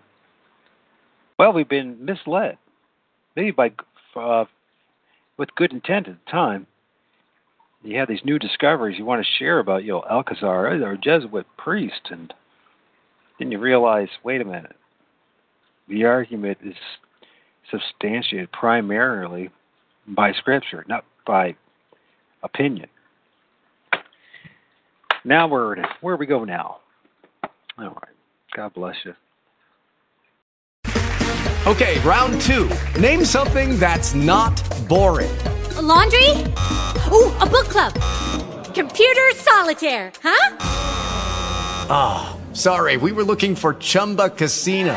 well, we've been misled, maybe by uh, with good intent at the time. You have these new discoveries you want to share about, you know, Alcazar or Jesuit priest, and then you realize, wait a minute, the argument is substantiated primarily by Scripture, not by opinion. Now where where we go now? All right. God bless you. Okay, round two. Name something that's not boring. A laundry? Ooh, a book club. Computer solitaire, huh? Ah, oh, sorry. We were looking for Chumba Casino.